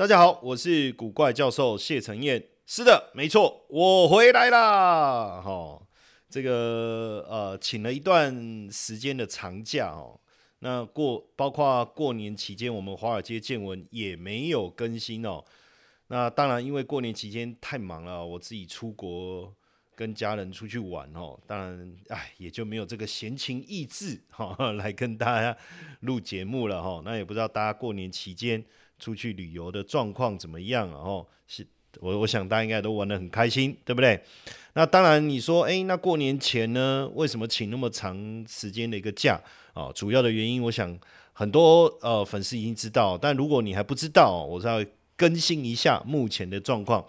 大家好，我是古怪教授谢承彦。是的，没错，我回来啦！哈，这个呃，请了一段时间的长假哦。那过包括过年期间，我们华尔街见闻也没有更新哦。那当然，因为过年期间太忙了，我自己出国跟家人出去玩哦。当然，哎，也就没有这个闲情逸致哈，来跟大家录节目了哈。那也不知道大家过年期间出去旅游的状况怎么样哦？是，我我想大家应该都玩的很开心，对不对？那当然，你说，哎，那过年前呢，为什么请那么长时间的一个假？啊，主要的原因，我想很多呃粉丝已经知道，但如果你还不知道，我是要更新一下目前的状况。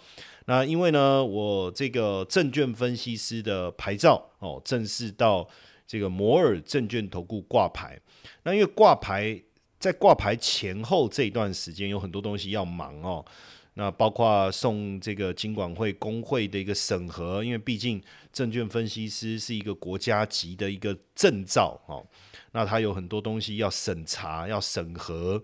那因为呢，我这个证券分析师的牌照哦，正式到这个摩尔证券投顾挂牌。那因为挂牌在挂牌前后这一段时间，有很多东西要忙哦。那包括送这个金管会工会的一个审核，因为毕竟证券分析师是一个国家级的一个证照哦。那他有很多东西要审查、要审核。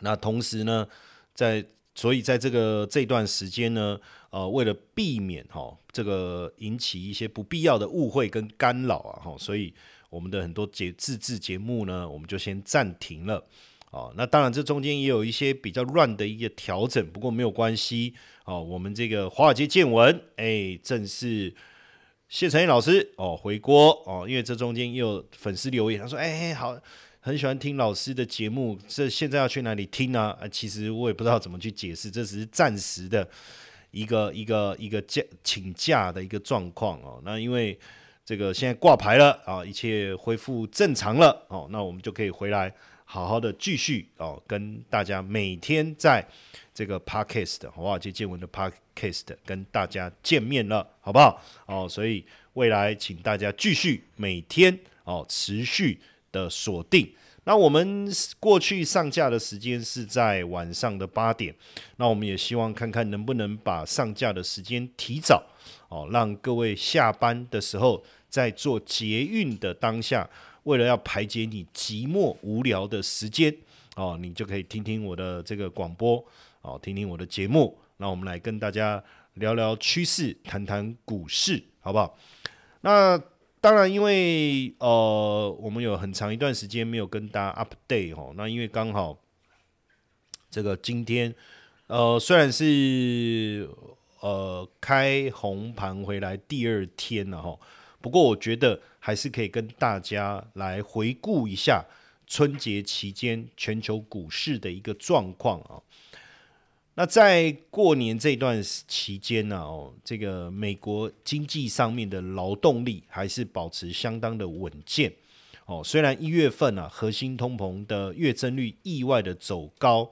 那同时呢，在所以在这个这段时间呢，呃，为了避免哈这个引起一些不必要的误会跟干扰啊哈，所以我们的很多节自制节目呢，我们就先暂停了。哦，那当然这中间也有一些比较乱的一个调整，不过没有关系。哦，我们这个华尔街见闻，哎，正是。谢承彦老师哦，回锅哦，因为这中间也有粉丝留言，他说：“哎，好，很喜欢听老师的节目，这现在要去哪里听呢？”啊，其实我也不知道怎么去解释，这只是暂时的一个一个一个假请假的一个状况哦。那因为这个现在挂牌了啊，一切恢复正常了哦，那我们就可以回来好好的继续哦，跟大家每天在。这个 podcast 华尔街见闻的 podcast 跟大家见面了，好不好？哦，所以未来请大家继续每天哦持续的锁定。那我们过去上架的时间是在晚上的八点，那我们也希望看看能不能把上架的时间提早哦，让各位下班的时候在做捷运的当下，为了要排解你寂寞无聊的时间哦，你就可以听听我的这个广播。哦，听听我的节目，那我们来跟大家聊聊趋势，谈谈股市，好不好？那当然，因为呃，我们有很长一段时间没有跟大家 update 哦。那因为刚好这个今天，呃，虽然是呃开红盘回来第二天了哈，不过我觉得还是可以跟大家来回顾一下春节期间全球股市的一个状况啊。那在过年这段期间呢，哦，这个美国经济上面的劳动力还是保持相当的稳健，哦，虽然一月份啊，核心通膨的月增率意外的走高，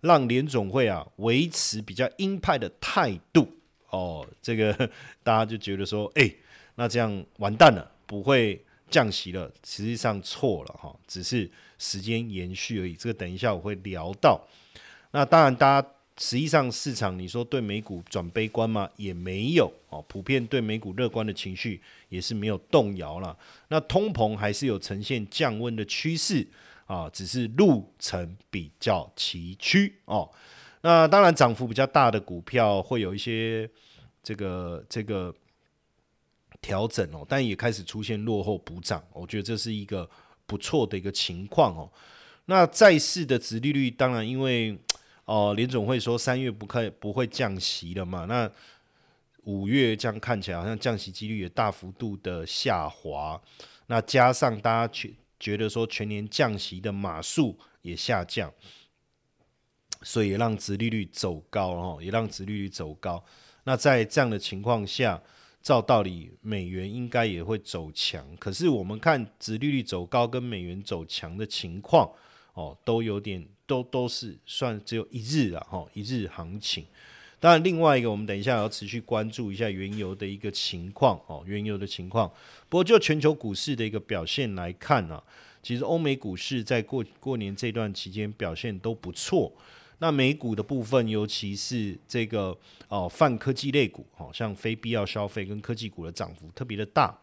让联总会啊维持比较鹰派的态度，哦，这个 大家就觉得说，哎，那这样完蛋了，不会降息了，实际上错了哈，只是时间延续而已，这个等一下我会聊到。那当然，大家。实际上，市场你说对美股转悲观吗？也没有哦，普遍对美股乐观的情绪也是没有动摇了。那通膨还是有呈现降温的趋势啊，只是路程比较崎岖哦。那当然，涨幅比较大的股票会有一些这个这个调整哦，但也开始出现落后补涨，我觉得这是一个不错的一个情况哦。那债市的殖利率，当然因为。哦，联总会说三月不可不会降息了嘛？那五月这样看起来好像降息几率也大幅度的下滑。那加上大家觉觉得说全年降息的码数也下降，所以也让殖利率走高哦，也让殖利率走高。那在这样的情况下，照道理美元应该也会走强。可是我们看殖利率走高跟美元走强的情况哦，都有点。都都是算只有一日了，哈，一日行情。当然，另外一个我们等一下要持续关注一下原油的一个情况哦，原油的情况。不过就全球股市的一个表现来看呢，其实欧美股市在过过年这段期间表现都不错。那美股的部分，尤其是这个哦泛科技类股，好像非必要消费跟科技股的涨幅特别的大。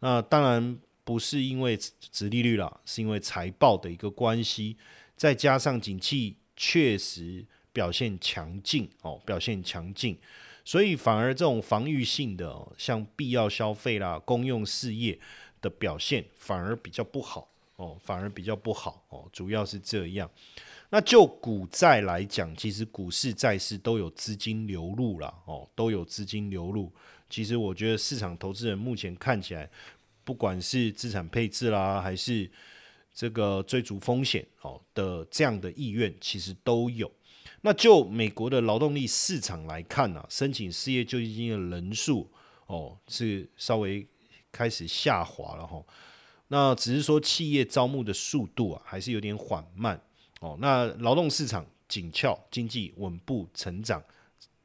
那当然不是因为殖利率啦，是因为财报的一个关系。再加上景气确实表现强劲哦，表现强劲，所以反而这种防御性的，像必要消费啦、公用事业的表现反而比较不好哦，反而比较不好哦，主要是这样。那就股债来讲，其实股市、债市都有资金流入了哦，都有资金流入。其实我觉得市场投资人目前看起来，不管是资产配置啦，还是这个追逐风险哦的这样的意愿，其实都有。那就美国的劳动力市场来看呢，申请失业救济金的人数哦是稍微开始下滑了哈。那只是说企业招募的速度啊，还是有点缓慢。哦，那劳动市场紧俏，经济稳步成长，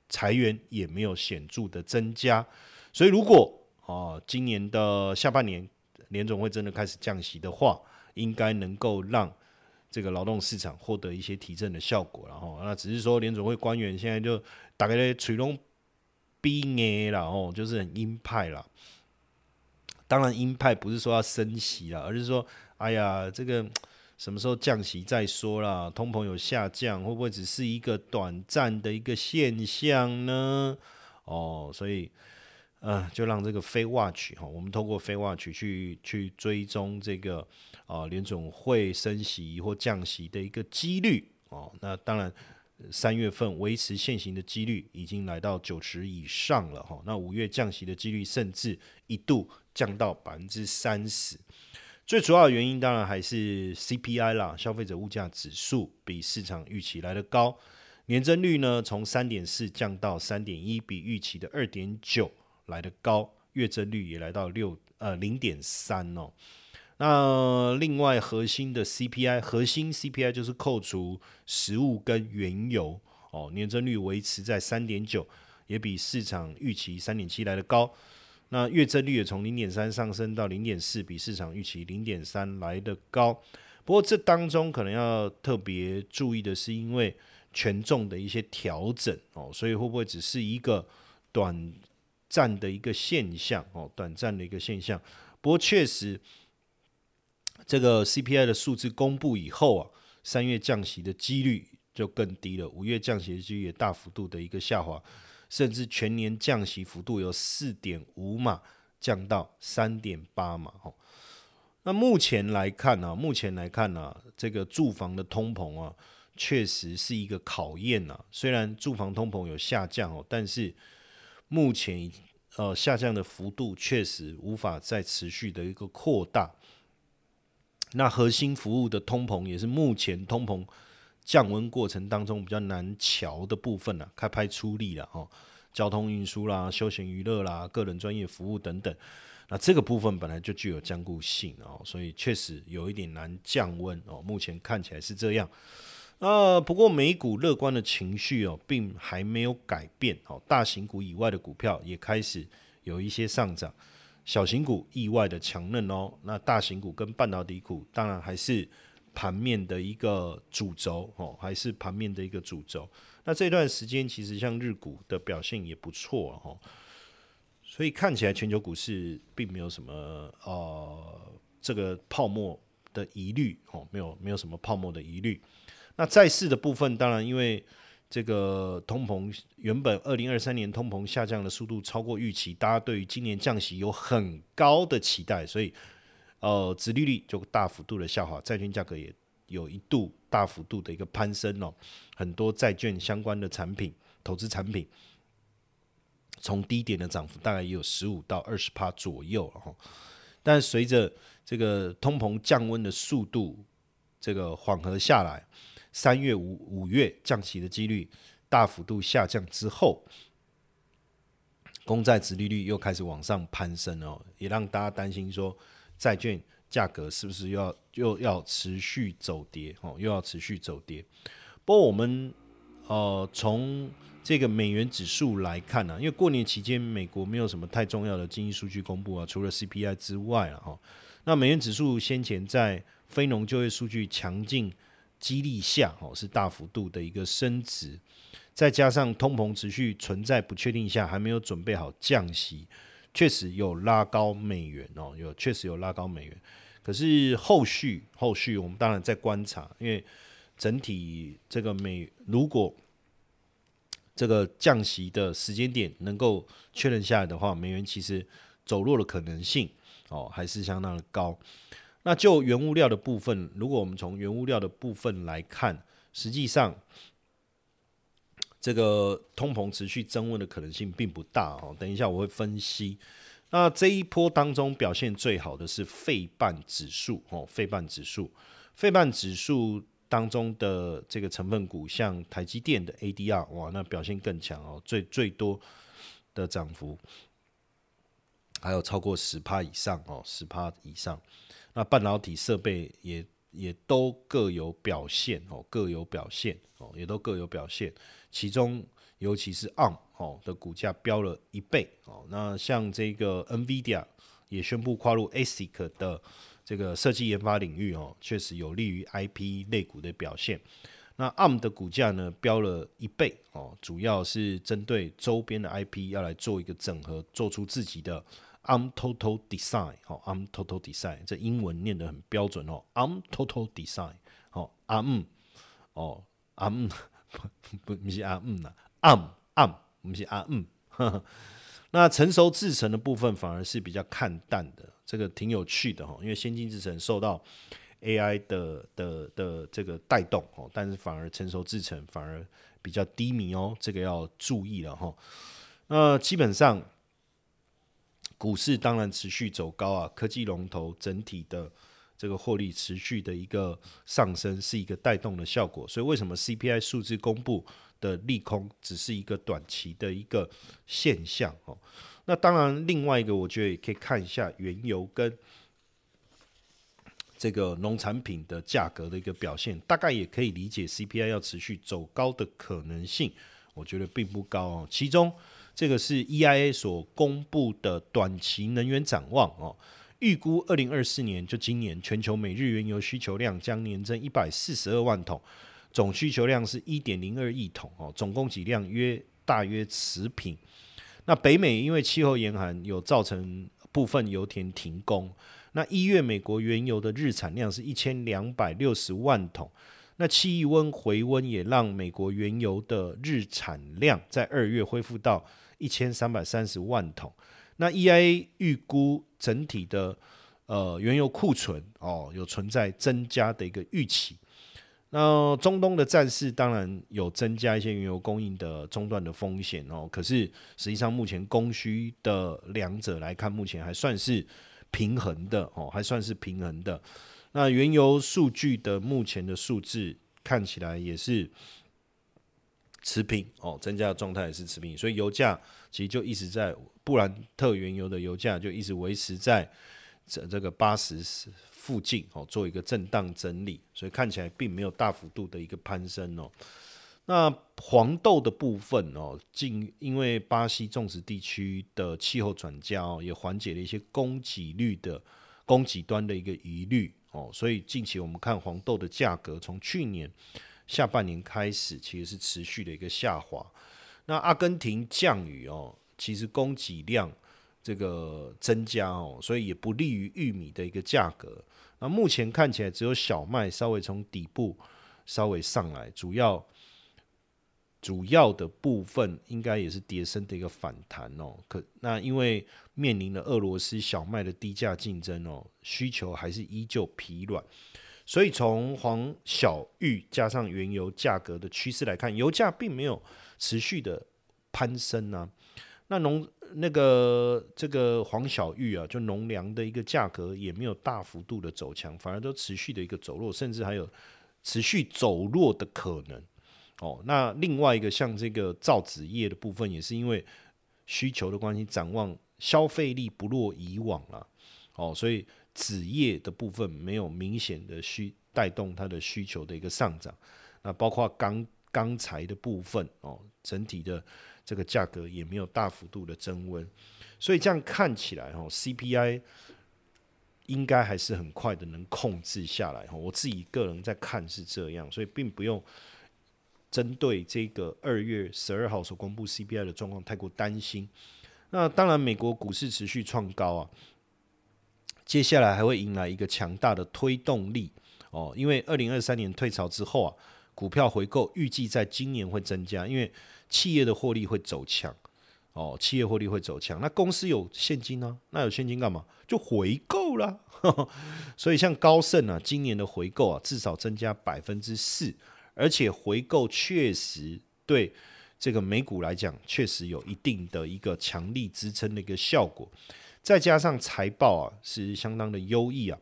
裁员也没有显著的增加，所以如果哦今年的下半年联总会真的开始降息的话，应该能够让这个劳动市场获得一些提振的效果。然后，那只是说联总会官员现在就大概在垂龙逼耶了哦，就是很鹰派了。当然，鹰派不是说要升息了，而是说，哎呀，这个。什么时候降息再说啦？通膨有下降，会不会只是一个短暂的一个现象呢？哦，所以，呃，就让这个非 watch 哈，我们通过非 watch 去去追踪这个啊联总会升息或降息的一个几率哦。那当然，三月份维持现行的几率已经来到九十以上了哈。那五月降息的几率甚至一度降到百分之三十。最主要的原因当然还是 CPI 啦，消费者物价指数比市场预期来的高，年增率呢从三点四降到三点一，比预期的二点九来的高，月增率也来到六呃零点三哦。那另外核心的 CPI，核心 CPI 就是扣除食物跟原油哦，年增率维持在三点九，也比市场预期三点七来的高。那月增率也从零点三上升到零点四，比市场预期零点三来的高。不过这当中可能要特别注意的是，因为权重的一些调整哦，所以会不会只是一个短暂的一个现象哦？短暂的一个现象。不过确实，这个 CPI 的数字公布以后啊，三月降息的几率就更低了，五月降息的几率也大幅度的一个下滑。甚至全年降息幅度由四点五码降到三点八码哦。那目前来看呢，目前来看呢，这个住房的通膨啊，确实是一个考验呐。虽然住房通膨有下降哦，但是目前呃下降的幅度确实无法再持续的一个扩大。那核心服务的通膨也是目前通膨。降温过程当中比较难瞧的部分呢，开拍出力了哦，交通运输啦、休闲娱乐啦、个人专业服务等等，那这个部分本来就具有坚固性哦，所以确实有一点难降温哦。目前看起来是这样，呃，不过美股乐观的情绪哦，并还没有改变哦，大型股以外的股票也开始有一些上涨，小型股意外的强韧哦，那大型股跟半导体股当然还是。盘面的一个主轴哦，还是盘面的一个主轴。那这段时间其实像日股的表现也不错哦，所以看起来全球股市并没有什么呃这个泡沫的疑虑哦，没有没有什么泡沫的疑虑。那债市的部分，当然因为这个通膨原本二零二三年通膨下降的速度超过预期，大家对于今年降息有很高的期待，所以。呃，殖利率就大幅度的下滑，债券价格也有一度大幅度的一个攀升哦。很多债券相关的产品、投资产品，从低点的涨幅大概也有十五到二十帕左右哈。但随着这个通膨降温的速度这个缓和下来，三月五五月降息的几率大幅度下降之后，公债殖利率又开始往上攀升哦，也让大家担心说。债券价格是不是又要又要持续走跌？哦，又要持续走跌。不过我们呃从这个美元指数来看呢，因为过年期间美国没有什么太重要的经济数据公布啊，除了 CPI 之外啊，哈，那美元指数先前在非农就业数据强劲激励下，哦，是大幅度的一个升值，再加上通膨持续存在不确定下，还没有准备好降息。确实有拉高美元哦，有确实有拉高美元，可是后续后续我们当然在观察，因为整体这个美如果这个降息的时间点能够确认下来的话，美元其实走弱的可能性哦还是相当的高。那就原物料的部分，如果我们从原物料的部分来看，实际上这个通膨持续增温的可能性并不大哦。等一下我会分析。那这一波当中表现最好的是费半指数哦，费半指数，费半指数。当中的这个成分股，像台积电的 ADR，哇，那表现更强哦，最最多的涨幅还有超过十趴以上哦，十趴以上。那半导体设备也也都各有表现哦，各有表现哦，也都各有表现。其中尤其是 ARM 哦的股价飙了一倍哦。那像这个 NVIDIA 也宣布跨入 ASIC 的。这个设计研发领域哦，确实有利于 IP 类股的表现。那 ARM 的股价呢，飙了一倍哦，主要是针对周边的 IP 要来做一个整合，做出自己的 I'm Total Design 哦，I'm Total Design 这英文念得很标准哦 I'm Total Design 哦，I'm，哦，I'm，不不是 ARM 呐，ARM ARM 不是 ARM。那成熟制成的部分反而是比较看淡的。这个挺有趣的哈，因为先进制成受到 AI 的的的这个带动哦，但是反而成熟制成反而比较低迷哦，这个要注意了哈。那基本上股市当然持续走高啊，科技龙头整体的这个获利持续的一个上升是一个带动的效果，所以为什么 CPI 数字公布的利空只是一个短期的一个现象哦？那当然，另外一个我觉得也可以看一下原油跟这个农产品的价格的一个表现，大概也可以理解 CPI 要持续走高的可能性，我觉得并不高哦。其中这个是 EIA 所公布的短期能源展望哦，预估二零二四年就今年全球每日原油需求量将年增一百四十二万桶，总需求量是一点零二亿桶哦，总供给量约大约持平。那北美因为气候严寒，有造成部分油田停工。那一月美国原油的日产量是一千两百六十万桶。那气温回温也让美国原油的日产量在二月恢复到一千三百三十万桶。那 EIA 预估整体的呃原油库存哦有存在增加的一个预期。那中东的战事当然有增加一些原油供应的中断的风险哦，可是实际上目前供需的两者来看，目前还算是平衡的哦，还算是平衡的。那原油数据的目前的数字看起来也是持平哦，增加的状态也是持平，所以油价其实就一直在布兰特原油的油价就一直维持在这这个八十。附近哦，做一个震荡整理，所以看起来并没有大幅度的一个攀升哦。那黄豆的部分哦，近因为巴西种植地区的气候转佳哦，也缓解了一些供给率的供给端的一个疑虑哦，所以近期我们看黄豆的价格，从去年下半年开始，其实是持续的一个下滑。那阿根廷降雨哦，其实供给量这个增加哦，所以也不利于玉米的一个价格。那目前看起来只有小麦稍微从底部稍微上来，主要主要的部分应该也是跌升的一个反弹哦。可那因为面临了俄罗斯小麦的低价竞争哦，需求还是依旧疲软，所以从黄小玉加上原油价格的趋势来看，油价并没有持续的攀升啊。那农那个这个黄小玉啊，就农粮的一个价格也没有大幅度的走强，反而都持续的一个走弱，甚至还有持续走弱的可能。哦，那另外一个像这个造纸业的部分，也是因为需求的关系，展望消费力不若以往了。哦，所以纸业的部分没有明显的需带动它的需求的一个上涨。那包括钢钢材的部分哦，整体的。这个价格也没有大幅度的增温，所以这样看起来哦，CPI 应该还是很快的能控制下来哦。我自己个人在看是这样，所以并不用针对这个二月十二号所公布 CPI 的状况太过担心。那当然，美国股市持续创高啊，接下来还会迎来一个强大的推动力哦，因为二零二三年退潮之后啊。股票回购预计在今年会增加，因为企业的获利会走强。哦，企业获利会走强，那公司有现金呢？那有现金干嘛？就回购啦。所以像高盛啊，今年的回购啊，至少增加百分之四，而且回购确实对这个美股来讲，确实有一定的一个强力支撑的一个效果。再加上财报啊，是相当的优异啊。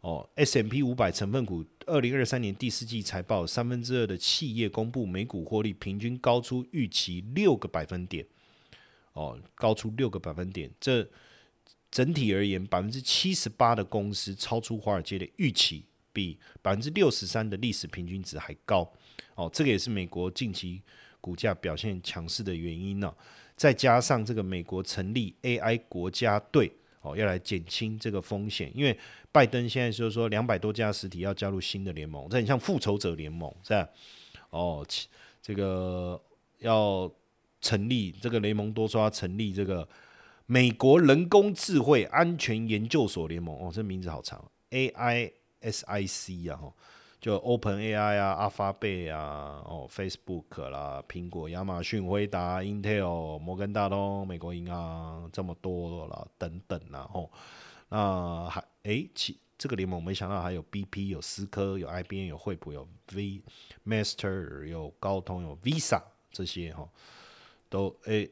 哦，S M P 五百成分股二零二三年第四季财报，三分之二的企业公布每股获利平均高出预期六个百分点。哦，高出六个百分点，这整体而言，百分之七十八的公司超出华尔街的预期，比百分之六十三的历史平均值还高。哦，这个也是美国近期股价表现强势的原因呢。再加上这个美国成立 AI 国家队，哦，要来减轻这个风险，因为拜登现在就是说两百多家实体要加入新的联盟，这很像复仇者联盟，是吧？哦，这个要。成立这个雷蒙多说要成立这个美国人工智慧安全研究所联盟哦，这名字好长，A I S I C 啊，就 Open A I 啊，阿发贝啊，哦，Facebook 啦，苹果、亚马逊、回答、Intel、摩根大通、美国银行这么多了等等啦，哦，那还诶，其这个联盟没想到还有 B P、有思科、有 I B M、有惠普、有 V Master、有高通、有 Visa 这些哈。都诶，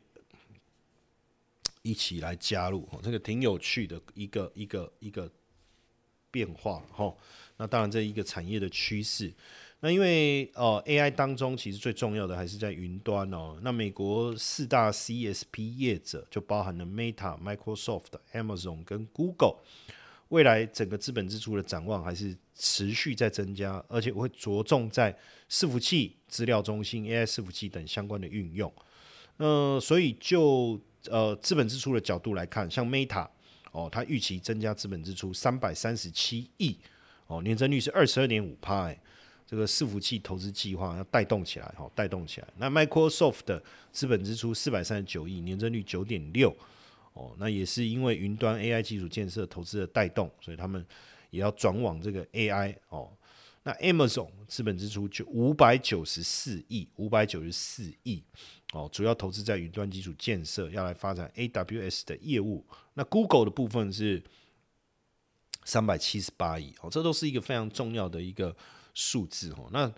一起来加入哦，这个挺有趣的一个一个一个变化哈。那当然这一个产业的趋势，那因为哦 AI 当中其实最重要的还是在云端哦。那美国四大 CSP 业者就包含了 Meta、Microsoft、Amazon 跟 Google，未来整个资本支出的展望还是持续在增加，而且我会着重在伺服器、资料中心、AI 伺服器等相关的运用。呃，所以就呃资本支出的角度来看，像 Meta 哦，它预期增加资本支出三百三十七亿哦，年增率是二十二点五帕，这个伺服器投资计划要带动起来哈，带动起来。那 Microsoft 的资本支出四百三十九亿，年增率九点六哦，那也是因为云端 AI 基础建设投资的带动，所以他们也要转往这个 AI 哦。那 Amazon 资本支出就五百九十四亿，五百九十四亿。哦，主要投资在云端基础建设，要来发展 AWS 的业务。那 Google 的部分是三百七十八亿，哦，这都是一个非常重要的一个数字哦。那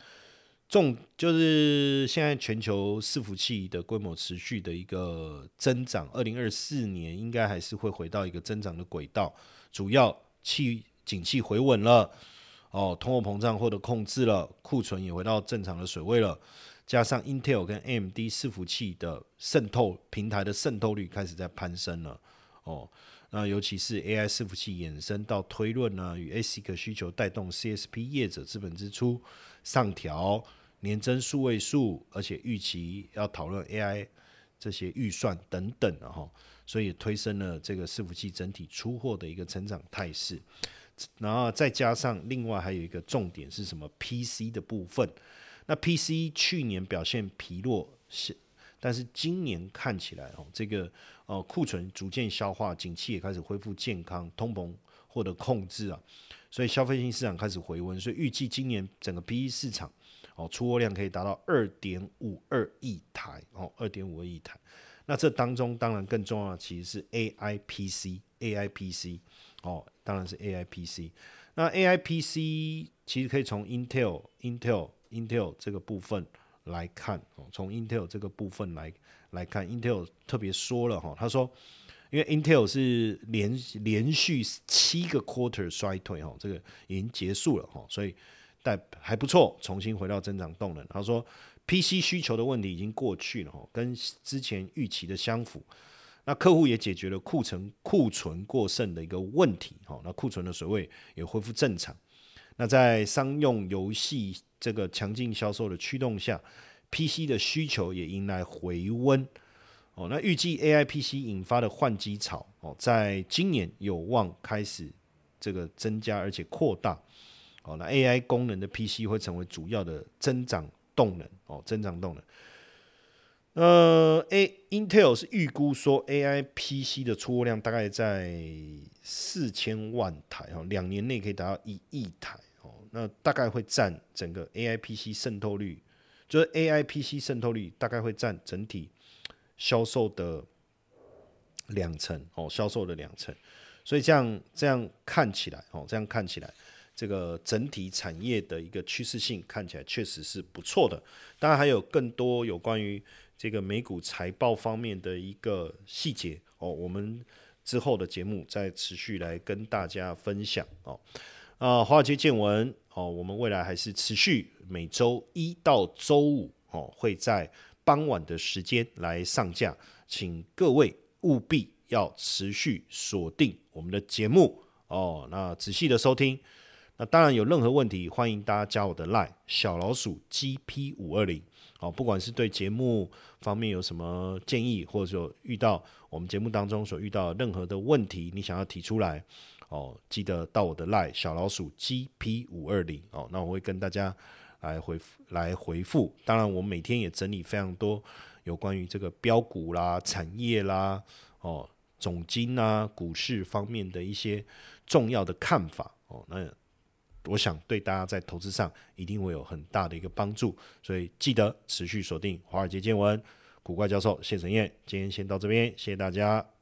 重就是现在全球伺服器的规模持续的一个增长，二零二四年应该还是会回到一个增长的轨道。主要气景气回稳了，哦，通货膨胀获得控制了，库存也回到正常的水位了。加上 Intel 跟 AMD 伺服器的渗透平台的渗透率开始在攀升了哦，那尤其是 AI 伺服器衍生到推论呢，与 ASIC 需求带动 CSP 业者资本支出上调年增数位数，而且预期要讨论 AI 这些预算等等的哈，所以推升了这个伺服器整体出货的一个成长态势。然后再加上另外还有一个重点是什么？PC 的部分。那 PC 去年表现疲弱，是，但是今年看起来哦，这个呃库存逐渐消化，景气也开始恢复健康，通膨获得控制啊，所以消费性市场开始回温，所以预计今年整个 P E 市场哦出货量可以达到二点五二亿台哦，二点五二亿台。那这当中当然更重要的其实是 AI PC，AI PC 哦，当然是 AI PC。那 AI PC 其实可以从 Intel，Intel。Intel 这个部分来看，哦，从 Intel 这个部分来来看，Intel 特别说了哈，他说，因为 Intel 是连连续七个 quarter 衰退哈，这个已经结束了哈，所以但还不错，重新回到增长动能。他说，PC 需求的问题已经过去了哈，跟之前预期的相符，那客户也解决了库存库存过剩的一个问题哈，那库存的水位也恢复正常。那在商用游戏这个强劲销售的驱动下，PC 的需求也迎来回温。哦，那预计 AI PC 引发的换机潮哦，在今年有望开始这个增加而且扩大。哦，那 AI 功能的 PC 会成为主要的增长动能。哦，增长动能。呃，A Intel 是预估说 AI PC 的出货量大概在四千万台，哈，两年内可以达到一亿台。那大概会占整个 AI PC 渗透率，就是 AI PC 渗透率大概会占整体销售的两成哦，销售的两成。所以这样这样看起来哦，这样看起来，这个整体产业的一个趋势性看起来确实是不错的。当然还有更多有关于这个美股财报方面的一个细节哦，我们之后的节目再持续来跟大家分享哦。啊，华尔街见闻哦，我们未来还是持续每周一到周五哦，会在傍晚的时间来上架，请各位务必。要持续锁定我们的节目哦，那仔细的收听。那当然有任何问题，欢迎大家加我的 line 小老鼠 GP 五二零哦。不管是对节目方面有什么建议，或者说遇到我们节目当中所遇到任何的问题，你想要提出来哦，记得到我的 line 小老鼠 GP 五二零哦。那我会跟大家来回复来回复。当然，我每天也整理非常多有关于这个标股啦、产业啦哦。总金啊，股市方面的一些重要的看法哦，那我想对大家在投资上一定会有很大的一个帮助，所以记得持续锁定华尔街见闻，古怪教授谢承彦，今天先到这边，谢谢大家。